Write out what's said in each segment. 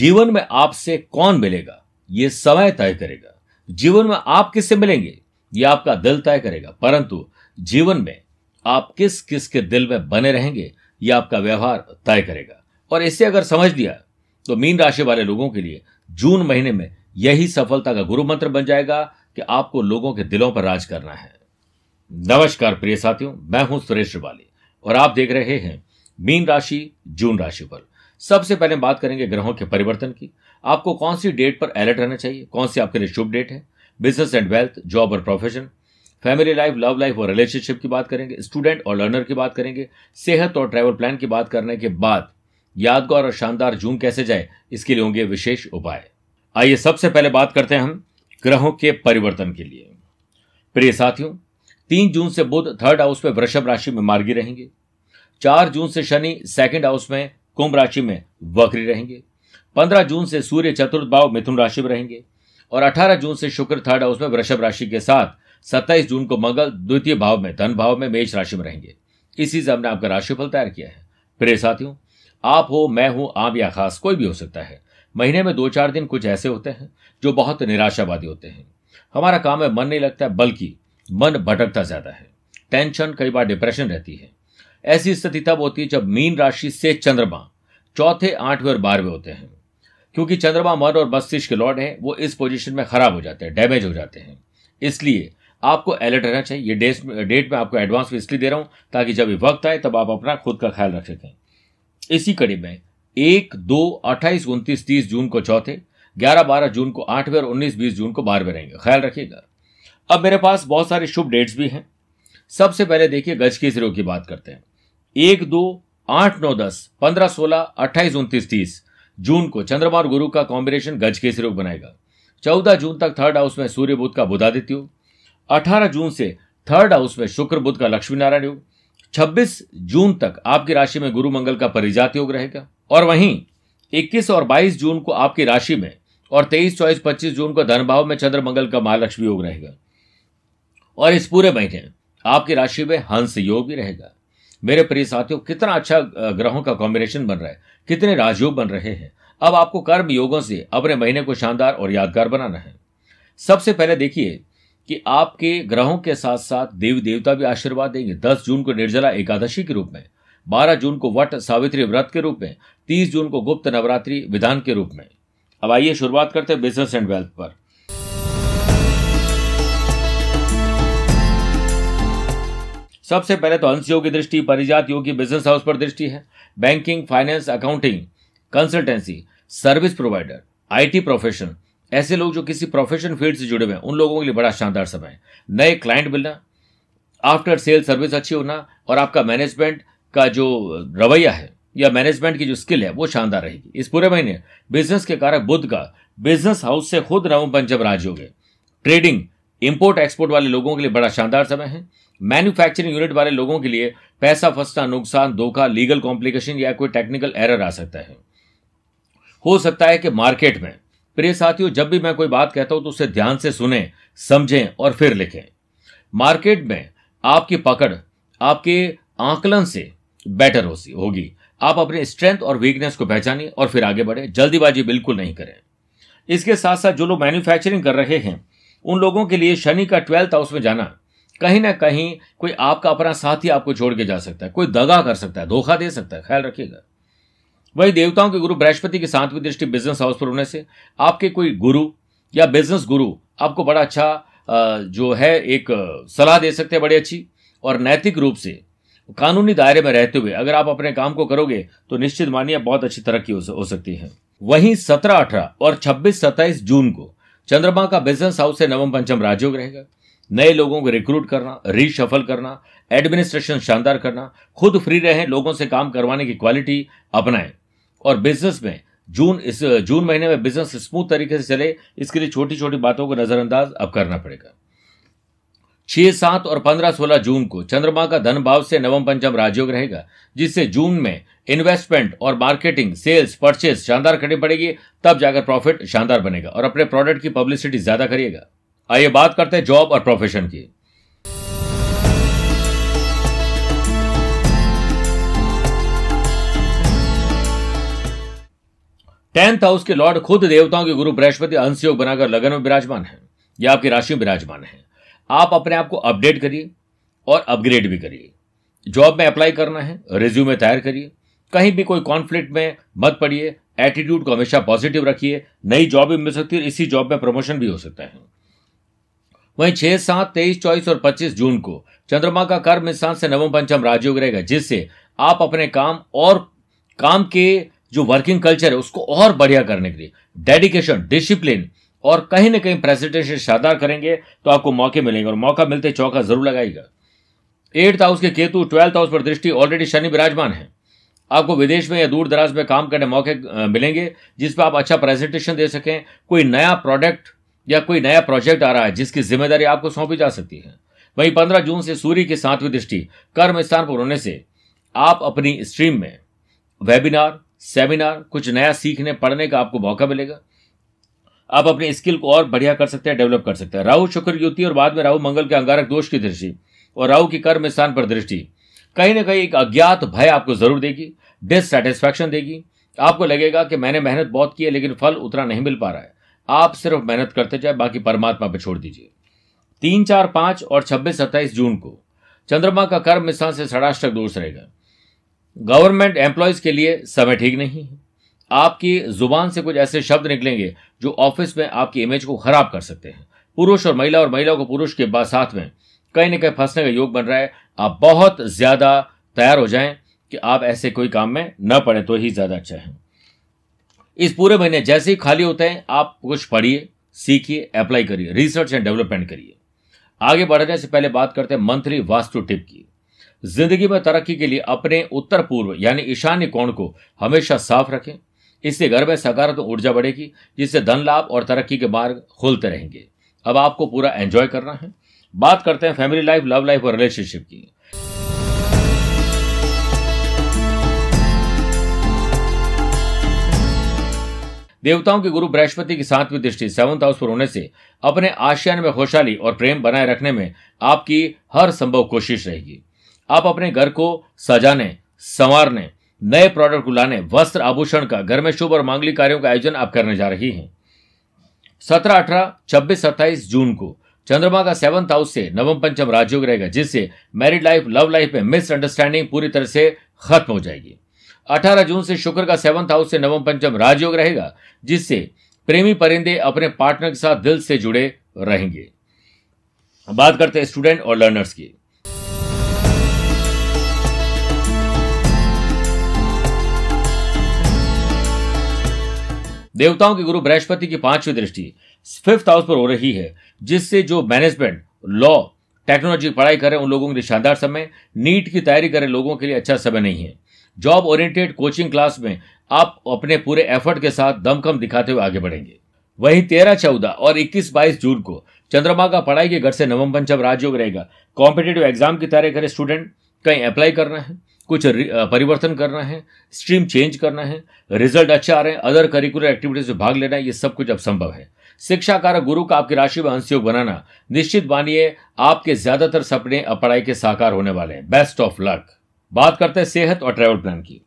जीवन में आपसे कौन मिलेगा? ये समय तय करेगा। जीवन में आप किससे मिलेंगे? ये आपका दिल तय करेगा। परंतु जीवन में आप किस किस के दिल में बने रहेंगे, ये आपका व्यवहार तय करेगा। और इसे अगर समझ लिया तो मीन राशि वाले लोगों के लिए जून महीने में यही सफलता का गुरु मंत्र बन जाएगा कि आपको लोगों के दिलों पर राज करना है। नमस्कार प्रिय साथियों, मैं हूँ सुरेश श्रिवाली और आप देख रहे हैं मीन राशि, जून राशि पर। सबसे पहले बात करेंगे ग्रहों के परिवर्तन की। आपको कौन सी डेट पर अलर्ट रहना चाहिए? कौन सी आपके लिए शुभ डेट है? बिज़नेस एंड वेल्थ जॉब और profession family life love life और रिलेशनशिप की बात करेंगे। स्टूडेंट और लर्नर की बात करेंगे। सेहत और ट्रैवल प्लान की बात करने के बाद यादगार और शानदार जून कैसे जाए, इसके लिए होंगे विशेष उपाय। आइए सबसे पहले बात करते हैं हम ग्रहों के परिवर्तन के लिए। प्रिय साथियों, तीन जून से बुध थर्ड हाउस में वृषभ राशि में मार्गी रहेंगे। चार जून से शनि सेकंड हाउस में कुंभ राशि में वक्री रहेंगे। पंद्रह जून से सूर्य चतुर्थ भाव मिथुन राशि में रहेंगे और अठारह जून से शुक्र थर्ड हाउस में वृषभ राशि के साथ सत्ताईस जून को मंगल, द्वितीय भाव में धन भाव में मेष राशि में रहेंगे। इसी से हमने आपका राशिफल तैयार किया है। प्रिय साथियों, आप हो, मैं हूँ, आप या खास कोई भी हो सकता है। महीने में दो चार दिन कुछ ऐसे होते हैं जो बहुत निराशावादी होते हैं। हमारा काम में मन नहीं लगता, बल्कि मन भटकता ज़्यादा है। टेंशन, कई बार डिप्रेशन रहती है। ऐसी स्थिति तब होती है जब मीन राशि से चंद्रमा चौथे, आठवें और बारहवें होते हैं। क्योंकि चंद्रमा मन और मस्तिष्क के लॉर्ड है, वो इस पोजीशन में खराब हो जाते हैं, डैमेज हो जाते हैं। इसलिए आपको अलर्ट रहना चाहिए। ये डेट डेट में आपको एडवांस में इसलिए दे रहा हूँ ताकि जब वक्त आए तब आप अपना खुद का ख्याल रख सकें। इसी कड़ी में एक, दो, अट्ठाईस, उनतीस, तीस जून को चौथे, ग्यारह, बारह जून को आठवें और उन्नीस, बीस जून को बारहवें रहेंगे। ख्याल रखिएगा। अब मेरे पास बहुत सारे शुभ डेट्स भी हैं। सबसे पहले देखिए गज के रोग की बात करते हैं। एक दो आठ नौ दस पंद्रह सोलह अट्ठाईस उनतीस तीस। जून को चंद्रमा और गुरु का कॉम्बिनेशन गज के रोग बनाएगा। चौदह जून तक थर्ड हाउस में सूर्य बुद्ध का बुधादित्य। योग अठारह जून से थर्ड हाउस में शुक्र बुद्ध का लक्ष्मी नारायण योग। छब्बीस जून तक आपकी राशि में गुरु मंगल का परिजात योग रहेगा। और वहीं 21 और 22 जून को आपकी राशि में और 23, चौबीस पच्चीस जून को धन भाव में चंद्र मंगल का महालक्ष्मी योग रहेगा। और इस पूरे महीने आपकी राशि में हंस योग भी रहेगा। मेरे प्रिय साथियों, कितना अच्छा ग्रहों का कॉम्बिनेशन बन रहा है। कितने राजयोग बन रहे हैं। अब आपको कर्म योगों से, अपने महीने को शानदार और यादगार बनाना है। सबसे पहले देखिए कि आपके ग्रहों के साथ साथ देवी देवता भी आशीर्वाद देंगे। 10 जून को निर्जला एकादशी के रूप में 12 जून को वट सावित्री व्रत के रूप में 30 जून को गुप्त नवरात्रि विधान के रूप में। अब आइए शुरुआत करते हैं बिज़नेस एंड वेल्थ पर। सबसे पहले तो अंश की दृष्टि, परिजात योग की बिज़नेस हाउस पर दृष्टि है। Banking finance accounting consultancy service provider IT profession ऐसे लोग जो किसी प्रोफेशन फ़ील्ड से जुड़े हुए हैं, उन लोगों के लिए बड़ा शानदार समय है। नए क्लाइंट मिलना आफ्टर सेल सर्विस अच्छी होना, और आपका मैनेजमेंट का जो रवैया है, या मैनेजमेंट की जो स्किल है, वो शानदार रहेगी। इस पूरे महीने बिज़नेस के कारक बुद्ध का बिज़नेस हाउस से खुद नवम पंचम राज हो ट्रेडिंग इंपोर्ट एक्सपोर्ट वाले लोगों के लिए बड़ा शानदार समय है। मैन्युफैक्चरिंग यूनिट वाले लोगों के लिए पैसा फंसना, नुकसान, धोखा लीगल कॉम्प्लिकेशन या कोई टेक्निकल एरर आ सकता है। हो सकता है कि मार्केट में, प्रिय साथियों, जब भी मैं कोई बात कहता हूँ तो उसे ध्यान से सुने, समझें और फिर लिखें। मार्केट में आपकी पकड़, आपके आंकलन से बेटर होगी। आप अपने स्ट्रेंथ और वीकनेस को पहचानिए और फिर आगे बढ़े। जल्दीबाजी बिल्कुल नहीं करें। इसके साथ साथ जो लोग मैन्युफैक्चरिंग कर रहे हैं उन लोगों के लिए शनि का ट्वेल्थ हाउस में जाना। कहीं ना कहीं कोई आपका अपना साथी आपको छोड़ के जा सकता है, कोई दगा कर सकता है, धोखा दे सकता है, ख्याल रखिएगा। वही देवताओं के गुरु बृहस्पति की सातवीं दृष्टि बिज़नेस हाउस पर होने से आपके कोई गुरु या बिज़नेस गुरु आपको बड़ा अच्छा जो है एक सलाह दे सकते हैं बड़ी अच्छी और नैतिक रूप से। कानूनी दायरे में रहते हुए अगर आप अपने काम को करोगे तो निश्चित मानिए बहुत अच्छी तरक्की हो सकती है। वहीं सत्रह अठारह और छब्बीस सत्ताईस जून को चंद्रमा का बिज़नेस हाउस से नवम पंचम राजयोग रहेगा। नए लोगों को रिक्रूट करना रीशफल करना एडमिनिस्ट्रेशन शानदार करना, खुद फ्री रहें, लोगों से काम करवाने की क्वालिटी अपनाएँ। और बिज़नेस में जून इस, जून महीने में बिज़नेस स्मूथ तरीके से चले, इसके लिए छोटी छोटी बातों को नजरअंदाज अब करना पड़ेगा। छह सात और पंद्रह सोलह जून को चंद्रमा का धन भाव से नवम पंचम राजयोग रहेगा, जिससे जून में इन्वेस्टमेंट और मार्केटिंग सेल्स परचेस शानदार करनी पड़ेगी, तब जाकर प्रॉफिट शानदार बनेगा और अपने प्रोडक्ट की पब्लिसिटी ज़्यादा करिएगा। आइए बात करते हैं जॉब और प्रोफेशन की। टेंथ हाउस के लॉर्ड खुद देवताओं के गुरु बृहस्पति अंश योग बनाकर लगन में विराजमान है। या आपकी राशि में विराजमान है। आप अपने आप को अपडेट करिए और अपग्रेड भी करिए। जॉब में अप्लाई करना है रिज्यूमे तैयार करिए। कहीं भी कोई कॉन्फ्लिक्ट में मत पड़िए एटीट्यूड को हमेशा पॉजिटिव रखिए। नई जॉब भी मिल सकती है, इसी जॉब में प्रमोशन भी हो सकता है। वहीं छह, सात, तेईस, चौबीस और पच्चीस जून को चंद्रमा का कर्म स्थान से नवम पंचम राजयोग रहेगा, जिससे आप अपने काम और काम के जो वर्किंग कल्चर है, उसको और बढ़िया करने के लिए। डेडिकेशन डिसिप्लिन और कहीं ना कहीं प्रेजेंटेशन शानदार करेंगे तो आपको मौके मिलेंगे। और मौका मिलते चौका ज़रूर लगाएगा एट्थ हाउस के केतु ट्वेल्थ हाउस पर दृष्टि ऑलरेडी शनि विराजमान है। आपको विदेश में या दूर दराज में काम करने मौके मिलेंगे, जिस पर आप अच्छा प्रेजेंटेशन दे सकें। कोई नया प्रोडक्ट या कोई नया प्रोजेक्ट आ रहा है, जिसकी ज़िम्मेदारी आपको सौंपी जा सकती है। वहीं पंद्रह जून से सूर्य की सातवीं दृष्टि, कर्म स्थान पर होने से आप अपनी स्ट्रीम में वेबिनार सेमिनार कुछ नया सीखने, पढ़ने का आपको मौका मिलेगा। आप अपनी स्किल को और बढ़िया कर सकते हैं, डेवलप कर सकते हैं। राहु शुक्र युति और बाद में राहु मंगल के अंगारक दोष की दृष्टि और राहु की कर्म स्थान पर दृष्टि। कहीं ना कहीं एक अज्ञात भय आपको ज़रूर देगी डिससेटिस्फैक्शन देगी। आपको लगेगा कि मैंने मेहनत बहुत की है, लेकिन फल उतना नहीं मिल पा रहा है। आप सिर्फ़ मेहनत करते जाए, बाकी परमात्मा पर छोड़ दीजिए। तीन, चार, पाँच और छब्बीस, सत्ताईस जून को चंद्रमा का कर्म स्थान से षडाष्टक दोष रहेगा। गवर्नमेंट एम्प्लॉयज़ के लिए समय ठीक नहीं है। आपकी ज़ुबान से कुछ ऐसे शब्द निकलेंगे जो ऑफ़िस में आपकी इमेज को खराब कर सकते हैं। पुरुष और महिला और महिला को पुरुष के साथ में कहीं ना कहीं फंसने का योग बन रहा है। आप बहुत ज़्यादा तैयार हो जाएँ कि आप ऐसे कोई काम में न पड़े तो ही ज़्यादा अच्छा है। इस पूरे महीने जैसे ही खाली होते हैं, आप कुछ पढ़िए, सीखिए अप्लाई करिए रिसर्च एंड डेवलपमेंट करिए। आगे बढ़ने से पहले बात करते हैं मंथली वास्तु टिप की। ज़िंदगी में तरक्की के लिए अपने उत्तर पूर्व यानी ईशान्य कोण को हमेशा साफ़ रखें। इससे घर में सकारात्मक ऊर्जा बढ़ेगी, जिससे धन लाभ और तरक्की के मार्ग खुलते रहेंगे। अब आपको पूरा एंजॉय करना है। बात करते हैं फैमिली लाइफ लव लाइफ और रिलेशनशिप की। देवताओं के गुरु बृहस्पति की सातवीं दृष्टि सेवंथ हाउस पर होने से अपने आशियान में खुशहाली और प्रेम बनाए रखने में आपकी हर संभव कोशिश रहेगी। आप अपने घर को सजाने, संवारने नए प्रोडक्ट को लाने, वस्त्र आभूषण का, घर में शुभ और मांगलिक कार्यों का आयोजन आप करने जा रही हैं। सत्रह अठारह, छब्बीस सत्ताईस जून को चंद्रमा का सेवंथ हाउस से नवम पंचम राजयोग रहेगा, जिससे मैरिड लाइफ लव लाइफ में मिसअंडरस्टैंडिंग पूरी तरह से खत्म हो जाएगी। 18 जून से शुक्र का सेवंथ हाउस से नवम पंचम राजयोग रहेगा, जिससे प्रेमी परिंदे अपने पार्टनर के साथ दिल से जुड़े रहेंगे। बात करते हैं स्टूडेंट और लर्नर्स की। देवताओं के गुरु बृहस्पति की पांचवी दृष्टि फिफ्थ हाउस पर हो रही है, जिससे जो मैनेजमेंट लॉ टेक्नोलॉजी पढ़ाई करें उन लोगों के लिए शानदार समय, नीट की तैयारी करें लोगों के लिए अच्छा समय नहीं है। जॉब ओरिएंटेड कोचिंग क्लास में आप अपने पूरे एफर्ट के साथ दमखम दिखाते हुए आगे बढ़ेंगे। वहीं तेरह चौदह और इक्कीस बाईस जून को चंद्रमा का पढ़ाई के घर से नवम पंचम राजयोग रहेगा कॉम्पिटेटिव एग्ज़ाम की तैयारी करें स्टूडेंट कहीं अप्लाई करना है। कुछ परिवर्तन करना है स्ट्रीम चेंज करना है रिज़ल्ट अच्छे आ रहे हैं अदर करिकुलर एक्टिविटीज़ में भाग लेना है, ये सब कुछ अब संभव है। शिक्षा कारक गुरु का आपकी राशि में अंशयोग बनाना, निश्चित मानिए आपके ज़्यादातर सपने पढ़ाई के साकार होने वाले हैं। बेस्ट ऑफ़ लक बात करते हैं सेहत और ट्रैवल प्लान की।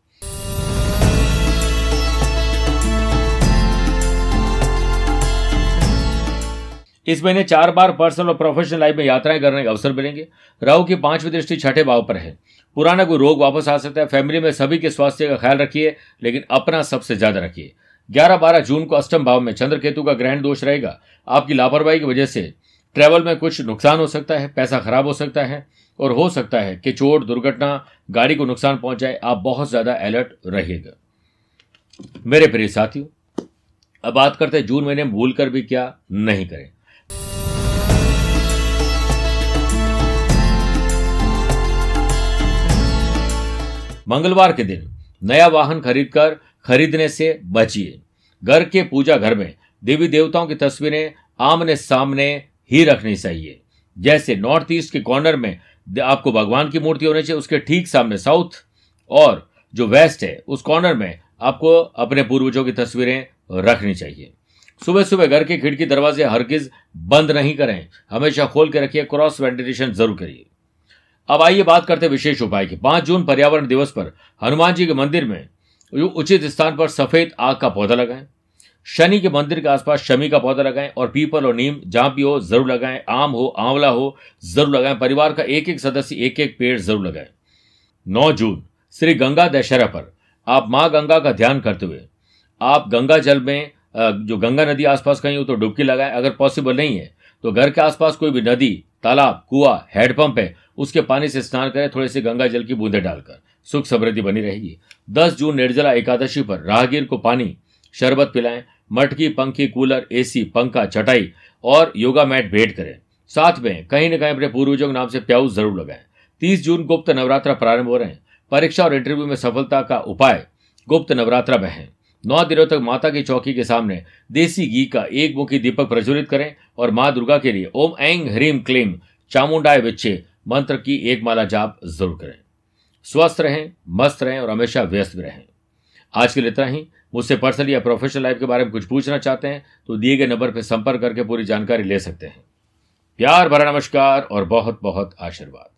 इस महीने चार बार पर्सनल और प्रोफेशनल लाइफ में यात्राएँ करने के अवसर मिलेंगे। राहु की पांचवी दृष्टि छठे भाव पर है। पुराना कोई रोग वापस आ सकता है। फैमिली में सभी के स्वास्थ्य का ख्याल रखिए, लेकिन अपना सबसे ज़्यादा रखिए। ग्यारह बारह जून को अष्टम भाव में चंद्र केतु का ग्रहण दोष रहेगा। आपकी लापरवाही की वजह से ट्रैवल में कुछ नुकसान हो सकता है, पैसा खराब हो सकता है और हो सकता है कि चोट दुर्घटना, गाड़ी को नुकसान पहुँचाए। आप बहुत ज़्यादा अलर्ट रहिएगा। मेरे प्रिय साथियों, अब बात करते हैं जून महीने भूल कर भी क्या नहीं करें। मंगलवार के दिन नया वाहन खरीदकर खरीदने से बचिए। घर के पूजा घर में देवी देवताओं की तस्वीरें आमने सामने ही रखनी चाहिए। जैसे नॉर्थ ईस्ट के कॉर्नर में आपको भगवान की मूर्ति होनी चाहिए, उसके ठीक सामने साउथ, और जो वेस्ट है, उस कॉर्नर में आपको अपने पूर्वजों की तस्वीरें रखनी चाहिए। सुबह सुबह घर के खिड़की दरवाजे हरगिज बंद नहीं करें। हमेशा खोल के रखिए, क्रॉस वेंटिलेशन ज़रूर करिए। अब आइए बात करते हैं विशेष उपाय की। पाँच जून पर्यावरण दिवस पर हनुमान जी के मंदिर में उचित स्थान पर सफ़ेद आग का पौधा लगाएँ, शनि के मंदिर के आसपास शमी का पौधा लगाएँ और पीपल और नीम जहाँ भी हो ज़रूर लगाएँ, आम हो, आंवला हो, ज़रूर लगाएँ, परिवार का एक एक सदस्य एक एक पेड़ ज़रूर लगाएँ। नौ जून, श्री गंगा दशहरा पर आप माँ गंगा का ध्यान करते हुए, आप गंगा जल में जो गंगा नदी आसपास कहीं हो तो डुबकी लगाएँ, अगर पॉसिबल नहीं है तो घर के आसपास कोई भी नदी, तालाब, कुआ, हैंडपंप है उसके पानी से स्नान करें, थोड़े से गंगा जल की बूंदे डालकर। सुख समृद्धि बनी रहेगी। दस जून निर्जला एकादशी पर राहगीर को पानी, शरबत पिलाएँ, मटकी, पंखी, कूलर, एसी, पंखा, चटाई और योगा मैट भेंट करें। साथ में कहीं न कहीं अपने पूर्वजों के नाम से प्याउस ज़रूर लगाएँ। तीस जून गुप्त नवरात्र प्रारंभ हो रहे हैं। परीक्षा और इंटरव्यू में सफलता का उपाय, गुप्त नवरात्र में है। नौ दिनों तक माता की चौकी के सामने देसी घी का एक मुखी दीपक प्रज्वलित करें और माँ दुर्गा के लिए ओम एंग ह्रीम क्लीम चामुंडाय विच्छे मंत्र की एक माला जाप ज़रूर करें। स्वस्थ रहें, मस्त रहें और हमेशा व्यस्त भी रहें। आज के लिए इतना ही। मुझसे पर्सनल या प्रोफेशनल लाइफ के बारे में कुछ पूछना चाहते हैं तो दिए गए नंबर पर संपर्क करके पूरी जानकारी ले सकते हैं। प्यार भरा नमस्कार और बहुत बहुत आशीर्वाद।